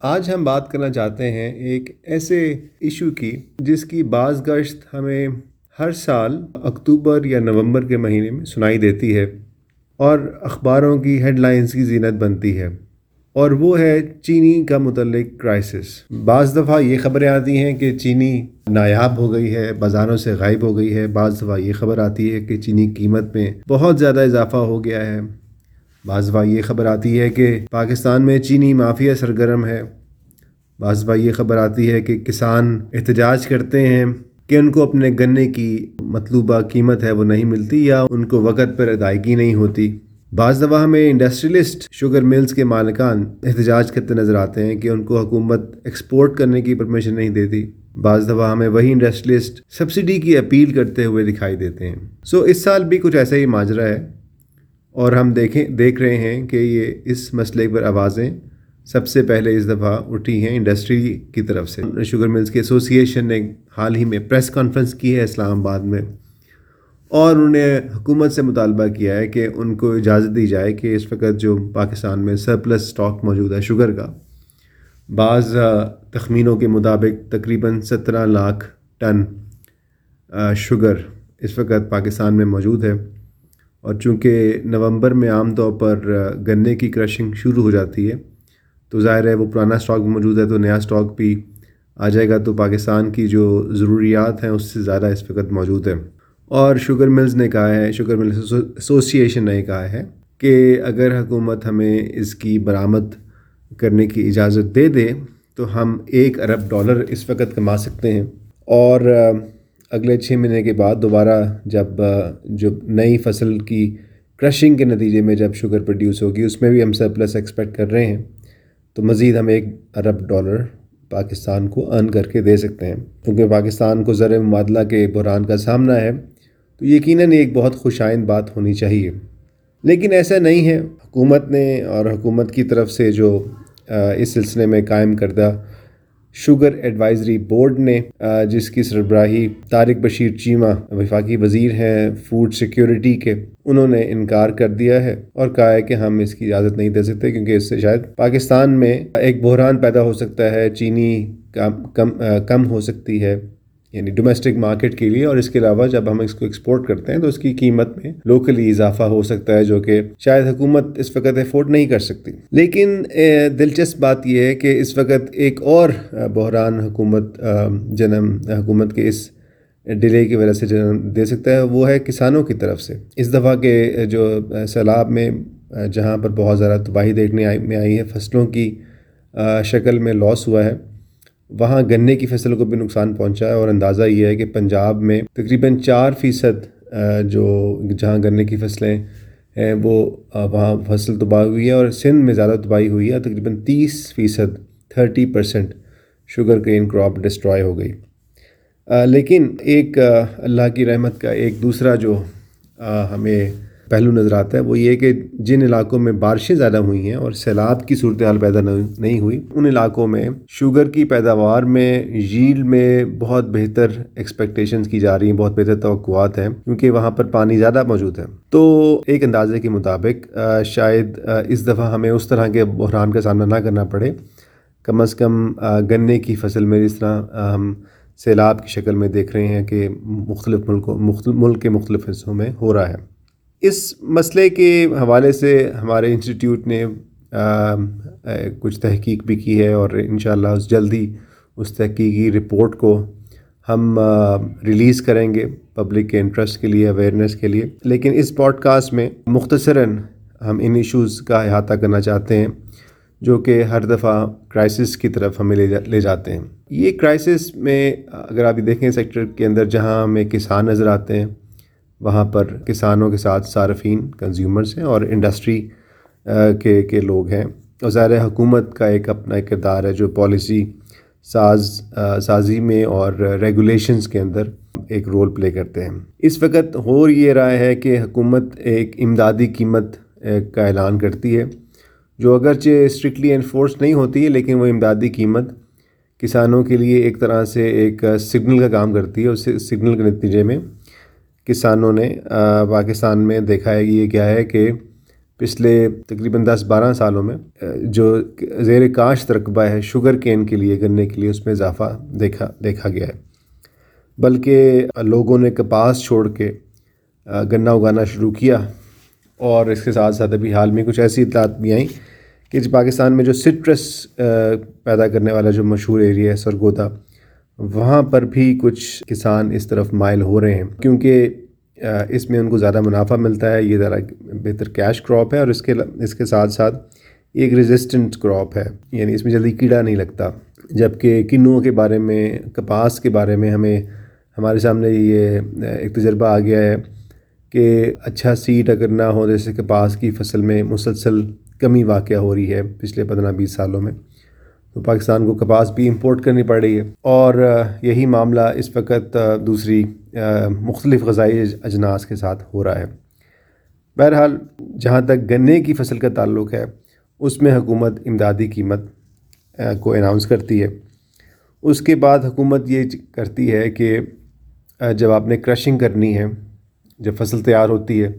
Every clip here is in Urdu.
آج ہم بات کرنا چاہتے ہیں ایک ایسے ایشو کی جس کی بعض گشت ہمیں ہر سال اکتوبر یا نومبر کے مہینے میں سنائی دیتی ہے اور اخباروں کی ہیڈ لائنز کی زینت بنتی ہے اور وہ ہے چینی کا متعلق کرائسس۔ بعض دفعہ یہ خبریں آتی ہیں کہ چینی نایاب ہو گئی ہے، بازاروں سے غائب ہو گئی ہے۔ بعض دفعہ یہ خبر آتی ہے کہ چینی قیمت میں بہت زیادہ اضافہ ہو گیا ہے۔ بعض دفعہ یہ خبر آتی ہے کہ پاکستان میں چینی مافیا سرگرم ہے۔ بعض دفعہ یہ خبر آتی ہے کہ کسان احتجاج کرتے ہیں کہ ان کو اپنے گنے کی مطلوبہ قیمت ہے وہ نہیں ملتی یا ان کو وقت پر ادائیگی نہیں ہوتی۔ بعض دفعہ ہمیں انڈسٹریلسٹ شوگر ملز کے مالکان احتجاج کرتے نظر آتے ہیں کہ ان کو حکومت ایکسپورٹ کرنے کی پرمیشن نہیں دیتی۔ بعض دفعہ ہمیں وہی انڈسٹریلسٹ سبسڈی کی اپیل کرتے ہوئے دکھائی دیتے ہیں۔ سو so, اس سال بھی کچھ ایسا ہی ماجرا ہے۔ اور ہم دیکھیں دیکھ رہے ہیں کہ یہ اس مسئلے پر آوازیں سب سے پہلے اس دفعہ اٹھی ہیں انڈسٹری کی طرف سے۔ شوگر ملز کی ایسوسیشن نے حال ہی میں پریس کانفرنس کی ہے اسلام آباد میں۔ اور انہوں نے حکومت سے مطالبہ کیا ہے کہ ان کو اجازت دی جائے کہ اس وقت جو پاکستان میں سرپلس اسٹاک موجود ہے شوگر کا، بعض تخمینوں کے مطابق تقریباً سترہ لاکھ ٹن شوگر اس وقت پاکستان میں موجود ہے۔ اور چونکہ نومبر میں عام طور پر گنے کی کرشنگ شروع ہو جاتی ہے، تو ظاہر ہے وہ پرانا اسٹاک موجود ہے، تو نیا اسٹاک بھی آ جائے گا، تو پاکستان کی جو ضروریات ہیں، اس سے زیادہ اس وقت موجود ہے اور شوگر ملز نے کہا ہے شوگر ملز ایسوسیشن نے کہا ہے کہ اگر حکومت ہمیں اس کی برآمد کرنے کی اجازت دے دے، تو ہم ایک ارب ڈالر اس وقت کما سکتے ہیں۔ اور اگلے چھ مہینے کے بعد دوبارہ جب جو نئی فصل کی کرشنگ کے نتیجے میں جب شوگر پروڈیوس ہوگی، اس میں بھی ہم سرپلس ایکسپیکٹ کر رہے ہیں۔ تو مزید ہم ایک ارب ڈالر پاکستان کو ارن کر کے دے سکتے ہیں۔ کیونکہ پاکستان کو زر مبادلہ کے بحران کا سامنا ہے، تو یقیناً ایک بہت خوش آئند بات ہونی چاہیے۔ لیکن ایسا نہیں ہے۔ حکومت نے اور حکومت کی طرف سے جو اس سلسلے میں قائم کردہ شوگر ایڈوائزری بورڈ نے جس کی سربراہی طارق بشیر چیمہ وفاقی وزیر ہیں فوڈ سیکیورٹی کے، انہوں نے انکار کر دیا ہے اور کہا ہے کہ ہم اس کی اجازت نہیں دے سکتے کیونکہ اس سے شاید پاکستان میں ایک بحران پیدا ہو سکتا ہے، چینی کم کم ہو سکتی ہے۔ یعنی ڈومیسٹک مارکیٹ کے لیے اور اس کے علاوہ جب ہم اس کو ایکسپورٹ کرتے ہیں تو اس کی قیمت میں لوکلی اضافہ ہو سکتا ہے جو کہ شاید حکومت اس وقت افورڈ نہیں کر سکتی۔ لیکن دلچسپ بات یہ ہے کہ اس وقت ایک اور بحران حکومت جنم حکومت کے اس ڈیلے کی وجہ سے جنم دے سکتا ہے، وہ ہے کسانوں کی طرف سے۔ اس دفعہ کے جو سیلاب میں جہاں پر بہت زیادہ تباہی دیکھنے میں آئی ہے، فصلوں کی شکل میں لاس ہوا ہے۔ وہاں گنے کی فصل کو بھی نقصان پہنچا ہے اور اندازہ یہ ہے کہ پنجاب میں تقریباً چار فیصد جو جہاں گنے کی فصلیں ہیں، وہ وہاں فصل تباہ ہوئی ہے اور سندھ میں زیادہ تباہی ہوئی ہے، تقریباً تیس فیصد، thirty percent sugar cane crop destroy ہو گئی۔ لیکن ایک اللہ کی رحمت کا ایک دوسرا جو ہمیں پہلو نظر آتا ہے، وہ یہ کہ جن علاقوں میں بارشیں زیادہ ہوئی ہیں اور سیلاب کی صورتحال پیدا نہیں ہوئی، ان علاقوں میں شوگر کی پیداوار میں جھیل میں بہت بہتر ایکسپیکٹیشنز کی جا رہی ہیں، بہت بہتر توقعات ہیں، کیونکہ وہاں پر پانی زیادہ موجود ہے۔ تو ایک اندازے کے مطابق شاید اس دفعہ ہمیں اس طرح کے بحران کا سامنا نہ کرنا پڑے۔ کم از کم گنے کی فصل میں جس طرح ہم سیلاب کی شکل میں دیکھ رہے ہیں کہ مختلف ملکوں ملک کے مختلف حصوں میں ہو رہا ہے۔ اس مسئلے کے حوالے سے ہمارے انسٹیٹیوٹ نے کچھ تحقیق بھی کی ہے اور انشاءاللہ اس جلدی اس تحقیقی رپورٹ کو ہم ریلیز کریں گے پبلک کے انٹرسٹ کے لیے اویئرنیس کے لیے۔ لیکن اس پوڈ کاسٹ میں مختصراً ہم ان ایشوز کا احاطہ کرنا چاہتے ہیں جو کہ ہر دفعہ کرائسس کی طرف ہمیں لے جا، لے جاتے ہیں۔ یہ کرائسس میں اگر آپ دیکھیں سیکٹر کے اندر جہاں ہمیں کسان نظر آتے ہیں وہاں پر کسانوں کے ساتھ صارفین کنزیومرز ہیں اور انڈسٹری کے کے لوگ ہیں۔ اور ظاہر حکومت کا ایک اپنا کردار ہے جو پالیسی ساز سازی میں اور ریگولیشنز کے اندر ایک رول پلے کرتے ہیں۔ اس وقت ہو یہ رہا ہے کہ حکومت ایک امدادی قیمت کا اعلان کرتی ہے، جو اگرچہ اسٹرکٹلی انفورس نہیں ہوتی ہے لیکن وہ امدادی قیمت کسانوں کے لیے ایک طرح سے ایک سگنل کا کام کرتی ہے اس سگنل کے نتیجے میں کسانوں نے پاکستان میں دیکھا ہے یہ کیا ہے کہ پچھلے تقریباً دس بارہ سالوں میں جو زیر کاشت رقبہ ہے شوگر کین کے لیے گنے کے لیے، اس میں اضافہ دیکھا دیکھا گیا ہے۔ بلکہ لوگوں نے کپاس چھوڑ کے گنا اگانا شروع کیا۔ اور اس کے ساتھ ساتھ ابھی حال میں کچھ ایسی اطلاعات بھی آئیں کہ پاکستان میں جو سٹرس پیدا کرنے والا جو مشہور ایریا ہے، سرگودا وہاں پر بھی کچھ کسان اس طرف مائل ہو رہے ہیں، کیونکہ اس میں ان کو زیادہ منافع ملتا ہے، یہ ذرا بہتر کیش کراپ ہے، اور اس کے اس کے ساتھ ساتھ ایک ریزسٹنٹ کراپ ہے یعنی اس میں جلدی کیڑا نہیں لگتا۔ جبکہ کنوں کے بارے میں، کپاس کے بارے میں ہمیں، ہمارے سامنے یہ ایک تجربہ آ گیا ہے کہ اچھا سیٹ اگر نہ ہو، جیسے کپاس کی فصل میں مسلسل کمی واقع ہو رہی ہے پچھلے پندرہ بیس سالوں میں۔ تو پاکستان کو کپاس بھی امپورٹ کرنی پڑ رہی ہے اور یہی معاملہ اس وقت دوسری مختلف غذائی اجناس کے ساتھ ہو رہا ہے۔ بہرحال جہاں تک گنے کی فصل کا تعلق ہے، اس میں حکومت امدادی قیمت کو اناؤنس کرتی ہے۔ اس کے بعد حکومت یہ کرتی ہے کہ جب آپ نے کرشنگ کرنی ہے، جب فصل تیار ہوتی ہے،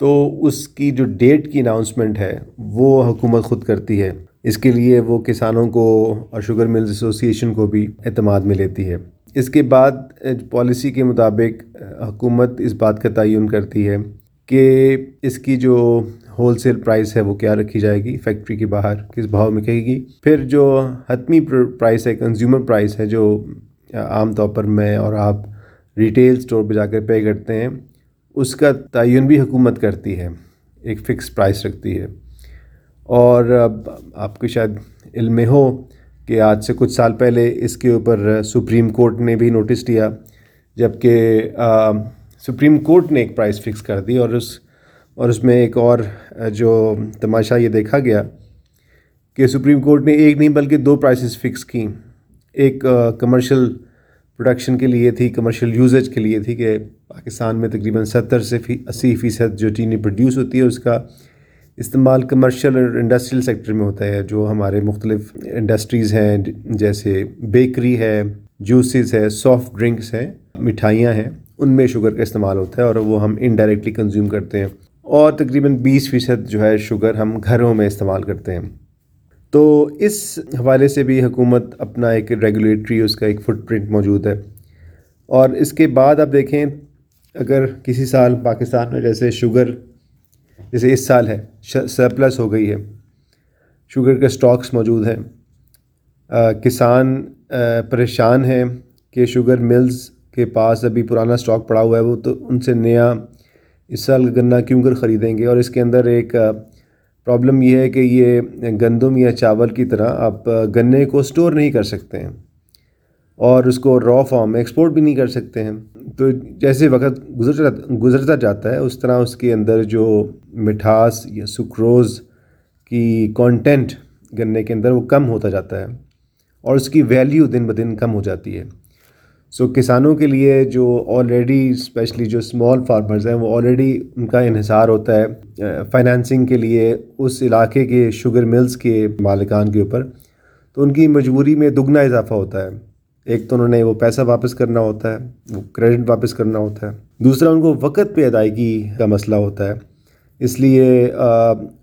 تو اس کی جو ڈیٹ کی اناؤنسمنٹ ہے، وہ حکومت خود کرتی ہے۔ اس کے لیے وہ کسانوں کو اور شوگر ملز ایسوسیشن کو بھی اعتماد میں لیتی ہے۔ اس کے بعد پالیسی کے مطابق حکومت اس بات کا تعین کرتی ہے کہ اس کی جو ہول سیل پرائس ہے وہ کیا رکھی جائے گی، فیکٹری کے باہر کس بھاؤ میں کہے گی۔ پھر جو حتمی پرائس ہے کنزیومر پرائس ہے، جو عام طور پر میں اور آپ ریٹیل سٹور پہ جا کر پے کرتے ہیں، اس کا تعین بھی حکومت کرتی ہے، ایک فکس پرائس رکھتی ہے۔ اور آپ کو شاید علم ہو کہ آج سے کچھ سال پہلے اس کے اوپر سپریم کورٹ نے بھی نوٹس دیا جبکہ سپریم کورٹ نے ایک پرائز فکس کر دی اور اس اور اس میں ایک اور جو تماشا یہ دیکھا گیا کہ سپریم کورٹ نے ایک نہیں بلکہ دو پرائسز فکس کیں۔ ایک کمرشل پروڈکشن کے لیے تھی، کمرشل یوزیج کے لیے تھی کہ پاکستان میں تقریباً ستر سے فی، اسی فیصد جو چینی پروڈیوس ہوتی ہے اس کا استعمال کمرشل اور انڈسٹریل سیکٹر میں ہوتا ہے، جو ہمارے مختلف انڈسٹریز ہیں، جیسے بیکری ہے جوسز ہے سافٹ ڈرنکس ہیں مٹھائیاں ہیں، ان میں شوگر کا استعمال ہوتا ہے اور وہ ہم انڈائریکٹلی کنزیوم کرتے ہیں۔ اور تقریباً بیس فیصد جو ہے شوگر ہم گھروں میں استعمال کرتے ہیں۔ تو اس حوالے سے بھی حکومت اپنا ایک ریگولیٹری اس کا ایک فٹ پرنٹ موجود ہے۔ اور اس کے بعد آپ دیکھیں، اگر کسی سال پاکستان میں جیسے شوگر جیسے اس سال ہے سرپلس ہو گئی ہے۔ شوگر کے سٹاکس موجود ہیں۔ کسان پریشان ہیں کہ شوگر ملز کے پاس ابھی پرانا سٹاک پڑا ہوا ہے، وہ تو ان سے نیا اس سال گنا کیوں کر خریدیں گے؟ اور اس کے اندر ایک پرابلم یہ ہے کہ یہ گندم یا چاول کی طرح آپ گنے کو سٹور نہیں کر سکتے ہیں۔ اور اس کو را فارم میں ایکسپورٹ بھی نہیں کر سکتے ہیں۔ تو جیسے وقت گزر گزرتا جاتا ہے، اس طرح اس کے اندر جو مٹھاس یا سکروز کی کانٹینٹ گنے کے اندر وہ کم ہوتا جاتا ہے اور اس کی ویلیو دن بدن کم ہو جاتی ہے۔ سو کسانوں کے لیے جو آلریڈی اسپیشلی جو اسمال فارمرز ہیں، وہ آلریڈی ان کا انحصار ہوتا ہے فائنانسنگ کے لیے اس علاقے کے شوگر ملز کے مالکان کے اوپر۔ تو ان کی مجبوری میں دگنا اضافہ ہوتا ہے۔ ایک تو انہوں نے وہ پیسہ واپس کرنا ہوتا ہے، وہ کریڈٹ واپس کرنا ہوتا ہے۔ دوسرا، ان کو وقت پہ ادائیگی کا مسئلہ ہوتا ہے۔ اس لیے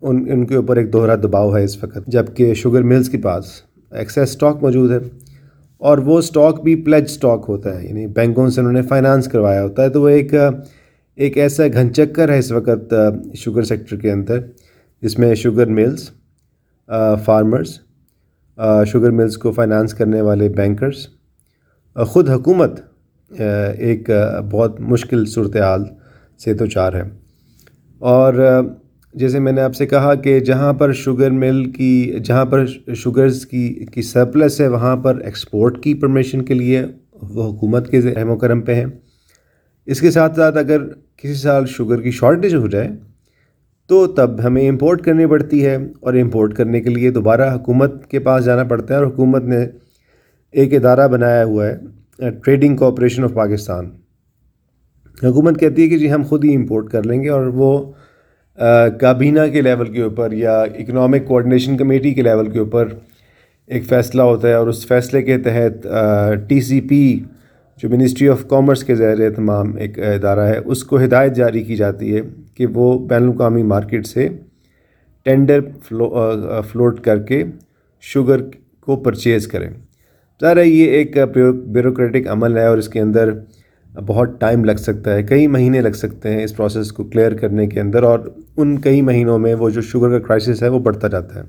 ان ان کے اوپر ایک دوہرا دباؤ ہے اس وقت جبکہ شوگر ملز کے پاس ایکسیس اسٹاک موجود ہے۔ اور وہ اسٹاک بھی پلیج اسٹاک ہوتا ہے یعنی بینکوں سے انہوں نے فائنانس کروایا ہوتا ہے۔ تو وہ ایک ایک ایسا گھن چکر ہے اس وقت شوگر سیکٹر کے اندر، جس میں sugar mills farmers sugar mills کو فائنانس کرنے والے بینکرز خود حکومت ایک بہت مشکل صورتحال سے تو چار ہے۔ اور جیسے میں نے آپ سے کہا کہ جہاں پر شوگر مل کی، جہاں پر شوگرز کی کی سرپلس ہے، وہاں پر ایکسپورٹ کی پرمیشن کے لیے وہ حکومت کے اہم و کرم پہ ہیں۔ اس کے ساتھ ساتھ اگر کسی سال شوگر کی شارٹیج ہو جائے، تو تب ہمیں امپورٹ کرنی پڑتی ہے اور امپورٹ کرنے کے لیے دوبارہ حکومت کے پاس جانا پڑتا ہے اور حکومت نے ایک ادارہ بنایا ہوا ہے ٹریڈنگ کوآپریشن آف پاکستان حکومت کہتی ہے کہ جی ہم خود ہی امپورٹ کر لیں گے اور وہ کابینہ کے لیول کے اوپر یا اکنامک کوآڈینیشن کمیٹی کے لیول کے اوپر ایک فیصلہ ہوتا ہے اور اس فیصلے کے تحت ٹی سی پی جو منسٹری آف کامرس کے زیر اہتمام ایک ادارہ ہے، اس کو ہدایت جاری کی جاتی ہے کہ وہ بین الاقوامی مارکیٹ سے ٹینڈر فلوٹ کر کے شوگر کو پرچیز کریں۔ ظاہر یہ ایک بیوروکریٹک عمل ہے اور اس کے اندر بہت ٹائم لگ سکتا ہے، کئی مہینے لگ سکتے ہیں اس پروسیس کو کلیئر کرنے کے اندر اور ان کئی مہینوں میں وہ جو شوگر کا کرائسس ہے وہ بڑھتا جاتا ہے۔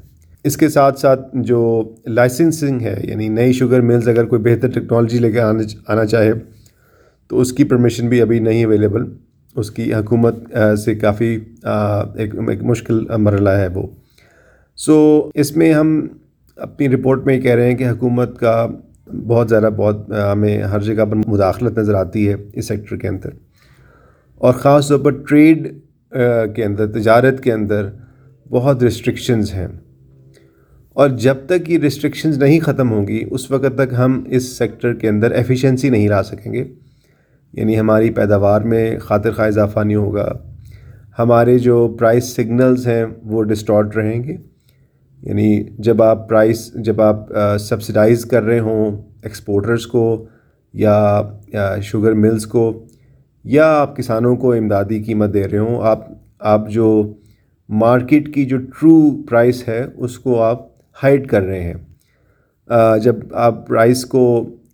اس کے ساتھ ساتھ جو لائسنسنگ ہے یعنی نئی شوگر ملز اگر کوئی بہتر ٹیکنالوجی لے کے آنا آنا چاہے تو اس کی پرمیشن بھی ابھی نہیں اویلیبل۔ اس کی حکومت سے کافی ایک ایک مشکل مرحلہ ہے وہ۔ سو اس میں ہم اپنی رپورٹ میں یہ کہہ رہے ہیں کہ حکومت کا بہت زیادہ بہت ہمیں ہر جگہ پر مداخلت نظر آتی ہے اس سیکٹر کے اندر۔ اور خاص طور پر ٹریڈ کے اندر، تجارت کے اندر بہت ریسٹرکشنز ہیں۔ اور جب تک یہ ریسٹرکشنز نہیں ختم ہوں گی، اس وقت تک ہم اس سیکٹر کے اندر ایفیشنسی نہیں لا سکیں گے۔ یعنی ہماری پیداوار میں خاطر خواہ اضافہ نہیں ہوگا۔ ہمارے جو پرائس سگنلز ہیں وہ ڈسٹارٹ رہیں گے۔ یعنی جب آپ پرائس جب آپ سبسڈائز کر رہے ہوں ایکسپورٹرز کو یا شوگر ملز کو یا آپ کسانوں کو امدادی قیمت دے رہے ہوں، آپ آپ جو مارکیٹ کی جو ٹرو پرائس ہے اس کو آپ ہائڈ کر رہے ہیں۔ جب آپ پرائس کو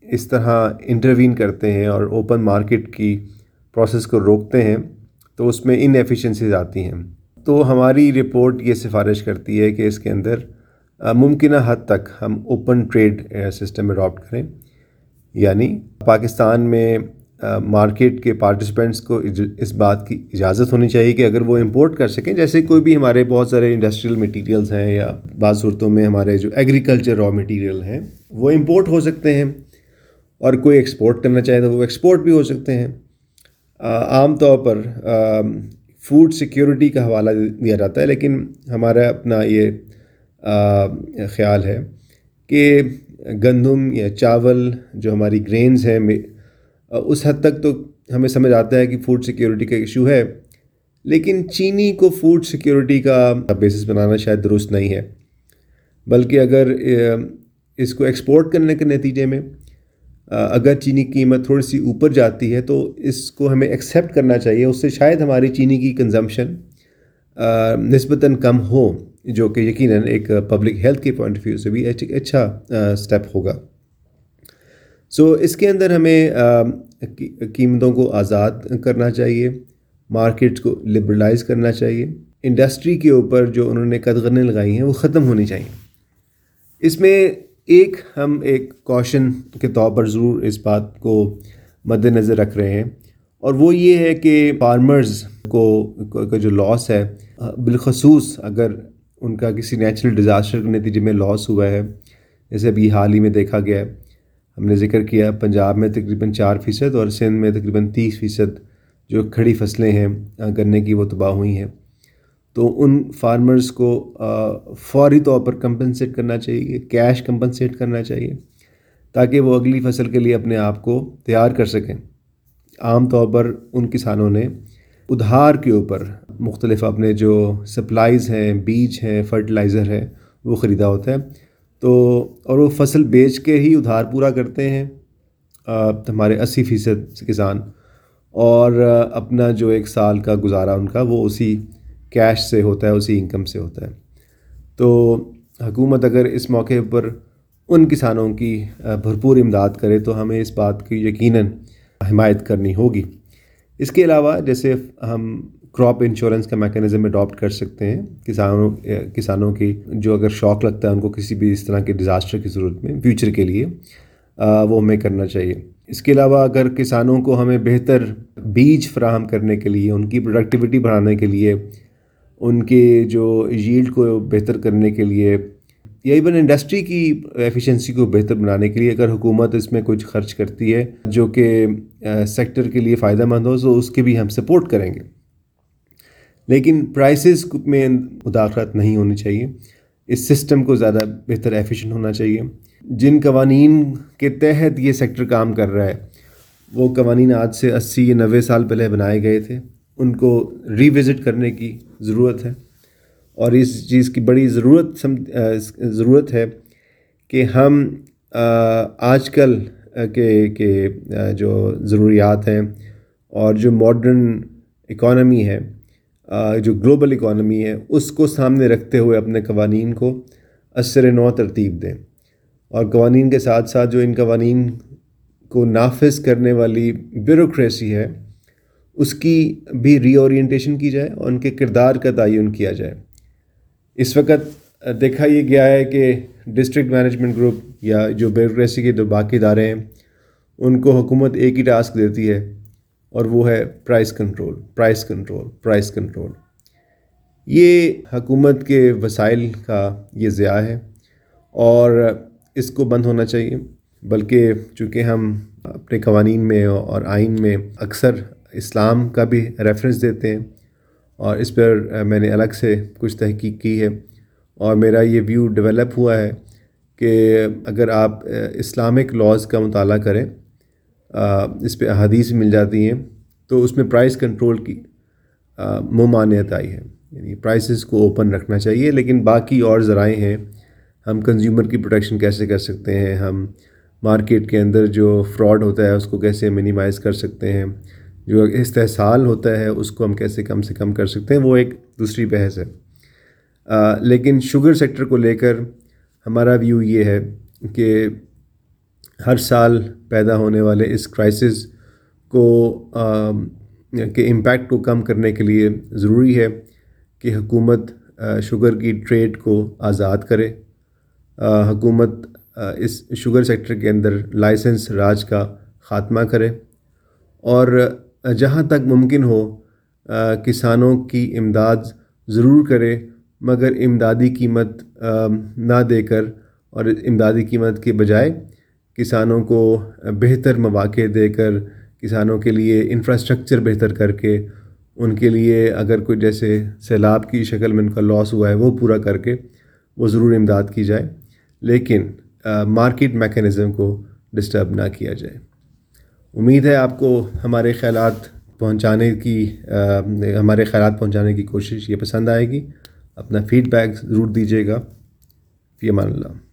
اس طرح انٹروین کرتے ہیں اور اوپن مارکیٹ کی پروسیس کو روکتے ہیں تو اس میں ان ایفیشنسیز آتی ہیں۔ تو ہماری رپورٹ یہ سفارش کرتی ہے کہ اس کے اندر ممکنہ حد تک ہم اوپن ٹریڈ سسٹم اڈاپٹ کریں۔ یعنی پاکستان میں مارکیٹ کے پارٹیسپینٹس کو اس بات کی اجازت ہونی چاہیے کہ اگر وہ امپورٹ کر سکیں، جیسے کوئی بھی ہمارے بہت سارے انڈسٹریل مٹیریلز ہیں یا بعض صورتوں میں ہمارے جو ایگریکلچر را مٹیریل ہیں، وہ امپورٹ ہو سکتے ہیں۔ اور کوئی ایکسپورٹ کرنا چاہے تو وہ ایکسپورٹ بھی ہو سکتے ہیں۔ عام طور پر فوڈ سیکیورٹی کا حوالہ دیا جاتا ہے، لیکن ہمارا اپنا یہ خیال ہے کہ گندم یا چاول جو ہماری گرینز ہیں اس حد تک تو ہمیں سمجھ آتا ہے کہ فوڈ سیکیورٹی کا ایشو ہے، لیکن چینی کو فوڈ سیکیورٹی کا بیسس بنانا شاید درست نہیں ہے، بلکہ اگر اس کو ایکسپورٹ کرنے کے نتیجے میں اگر چینی کی قیمت تھوڑی سی اوپر جاتی ہے تو اس کو ہمیں ایکسیپٹ کرنا چاہیے، اس سے شاید ہماری چینی کی کنزمپشن نسبتاً کم ہو، جو کہ یقیناً ایک پبلک ہیلتھ کے پوائنٹ آف ویو سے بھی اچھا اسٹیپ ہوگا۔ سو اس کے اندر ہمیں قیمتوں کو آزاد کرنا چاہیے مارکیٹ کو لبرلائز کرنا چاہیے۔ انڈسٹری کے اوپر جو انہوں نے قدغنیں لگائی ہیں، وہ ختم ہونی چاہیے۔ اس میں ایک ہم ایک کوشن کے طور پر ضرور اس بات کو مد نظر رکھ رہے ہیں اور وہ یہ ہے کہ فارمرز کو کا جو لاس ہے، بالخصوص اگر ان کا کسی نیچرل ڈیزاسٹر کے نتیجے میں لاس ہوا ہے، جیسے ابھی حال ہی میں دیکھا گیا ہے ہم نے ذکر کیا پنجاب میں تقریباً چار فیصد اور سندھ میں تقریباً تیس فیصد جو کھڑی فصلیں ہیں گنے کی وہ تباہ ہوئی ہیں۔ تو ان فارمرز کو فوری طور پر کمپنسیٹ کرنا چاہیے کیش کمپنسیٹ کرنا چاہیے، تاکہ وہ اگلی فصل کے لیے اپنے آپ کو تیار کر سکیں۔ عام طور پر ان کسانوں نے ادھار کے اوپر مختلف اپنے جو سپلائز ہیں، بیج ہیں فرٹیلائزر ہے وہ خریدا ہوتا ہے۔ تو، اور وہ فصل بیچ کے ہی ادھار پورا کرتے ہیں ہمارے اسی فیصد کسان۔ اور اپنا جو ایک سال کا گزارا ان کا، وہ اسی کیش سے ہوتا ہے، اسی انکم سے ہوتا ہے۔ تو حکومت اگر اس موقع پر ان کسانوں کی بھرپور امداد کرے تو ہمیں اس بات کی یقیناً حمایت کرنی ہوگی۔ اس کے علاوہ جیسے ہم کراپ انشورنس کا میکانزم اڈاپٹ کر سکتے ہیں، کسانوں کسانوں کی جو اگر شوق لگتا ہے ان کو کسی بھی اس طرح کے ڈیزاسٹر کی ضرورت میں فیوچر کے لیے وہ ہمیں کرنا چاہیے۔ اس کے علاوہ اگر کسانوں کو ہمیں بہتر بیج فراہم کرنے کے لیے، ان کی پروڈکٹیوٹی بڑھانے کے لیے ان کے جو ییلڈ کو بہتر کرنے کے لیے یا ایون انڈسٹری کی ایفیشنسی کو بہتر بنانے کے لیے اگر حکومت اس میں کچھ خرچ کرتی ہے جو کہ سیکٹر کے لیے فائدہ مند ہو، تو اس کی بھی ہم سپورٹ کریں گے۔ لیکن پرائسز میں مداخلت نہیں ہونی چاہیے۔ اس سسٹم کو زیادہ بہتر ایفیشینٹ ہونا چاہیے۔ جن قوانین کے تحت یہ سیکٹر کام کر رہا ہے، وہ قوانین آج سے اسی یا نوے سال پہلے بنائے گئے تھے۔ ان کو ری وزٹ کرنے کی ضرورت ہے۔ اور اس چیز کی بڑی ضرورت ضرورت ہے کہ ہم آج کل کے کے جو ضروریات ہیں اور جو ماڈرن اکانومی ہے جو گلوبل اکانومی ہے، اس کو سامنے رکھتے ہوئے اپنے قوانین کو اثر نو ترتیب دیں۔ اور قوانین کے ساتھ ساتھ جو ان قوانین کو نافذ کرنے والی بیوروکریسی ہے اس کی بھی ری اورینٹیشن کی جائے اور ان کے کردار کا تعین کیا جائے۔ اس وقت دیکھا یہ گیا ہے کہ ڈسٹرکٹ مینجمنٹ گروپ یا جو بیوروکریسی کے جو باقی ادارے ہیں، ان کو حکومت ایک ہی ٹاسک دیتی ہے اور وہ ہے price control price control price control یہ حکومت کے وسائل کا یہ ضیاع ہے اور اس کو بند ہونا چاہیے، بلکہ چونکہ ہم اپنے قوانین میں اور آئین میں اکثر اسلام کا بھی ریفرنس دیتے ہیں اور اس پر میں نے الگ سے کچھ تحقیق کی ہے اور میرا یہ ویو ڈیولپ ہوا ہے کہ اگر آپ اسلامک لاز کا مطالعہ کریں اس پہ احادیث مل جاتی ہیں، تو اس میں پرائز کنٹرول کی ممانعت آئی ہے۔ یعنی پرائسز کو اوپن رکھنا چاہیے، لیکن باقی اور ذرائع ہیں۔ ہم کنزیومر کی پروٹیکشن کیسے کر سکتے ہیں؟ ہم مارکیٹ کے اندر جو فراڈ ہوتا ہے، اس کو کیسے منیمائز کر سکتے ہیں؟ جو استحصال ہوتا ہے، اس کو ہم کیسے کم سے کم کر سکتے ہیں، وہ ایک دوسری بحث ہے۔ لیکن شوگر سیکٹر کو لے کر ہمارا ویو یہ ہے کہ ہر سال پیدا ہونے والے اس کرائسس کو کے امپیکٹ کو کم کرنے کے لیے ضروری ہے کہ حکومت شوگر کی ٹریڈ کو آزاد کرے۔ حکومت اس شوگر سیکٹر کے اندر لائسنس راج کا خاتمہ کرے۔ اور جہاں تک ممکن ہو کسانوں کی امداد ضرور کرے، مگر امدادی قیمت نہ دے کر اور امدادی قیمت کے بجائے کسانوں کو بہتر مواقع دے کر، کسانوں کے لیے انفراسٹرکچر بہتر کر کے، ان کے لیے اگر کوئی جیسے سیلاب کی شکل میں ان کا لاس ہوا ہے، وہ پورا کر کے وہ ضرور امداد کی جائے، لیکن مارکیٹ میکینزم کو ڈسٹرب نہ کیا جائے۔ امید ہے آپ کو ہمارے خیالات پہنچانے کی ہمارے خیالات پہنچانے کی کوشش یہ پسند آئے گی۔ اپنا فیڈ بیک ضرور دیجیے گا۔ فی امان اللہ۔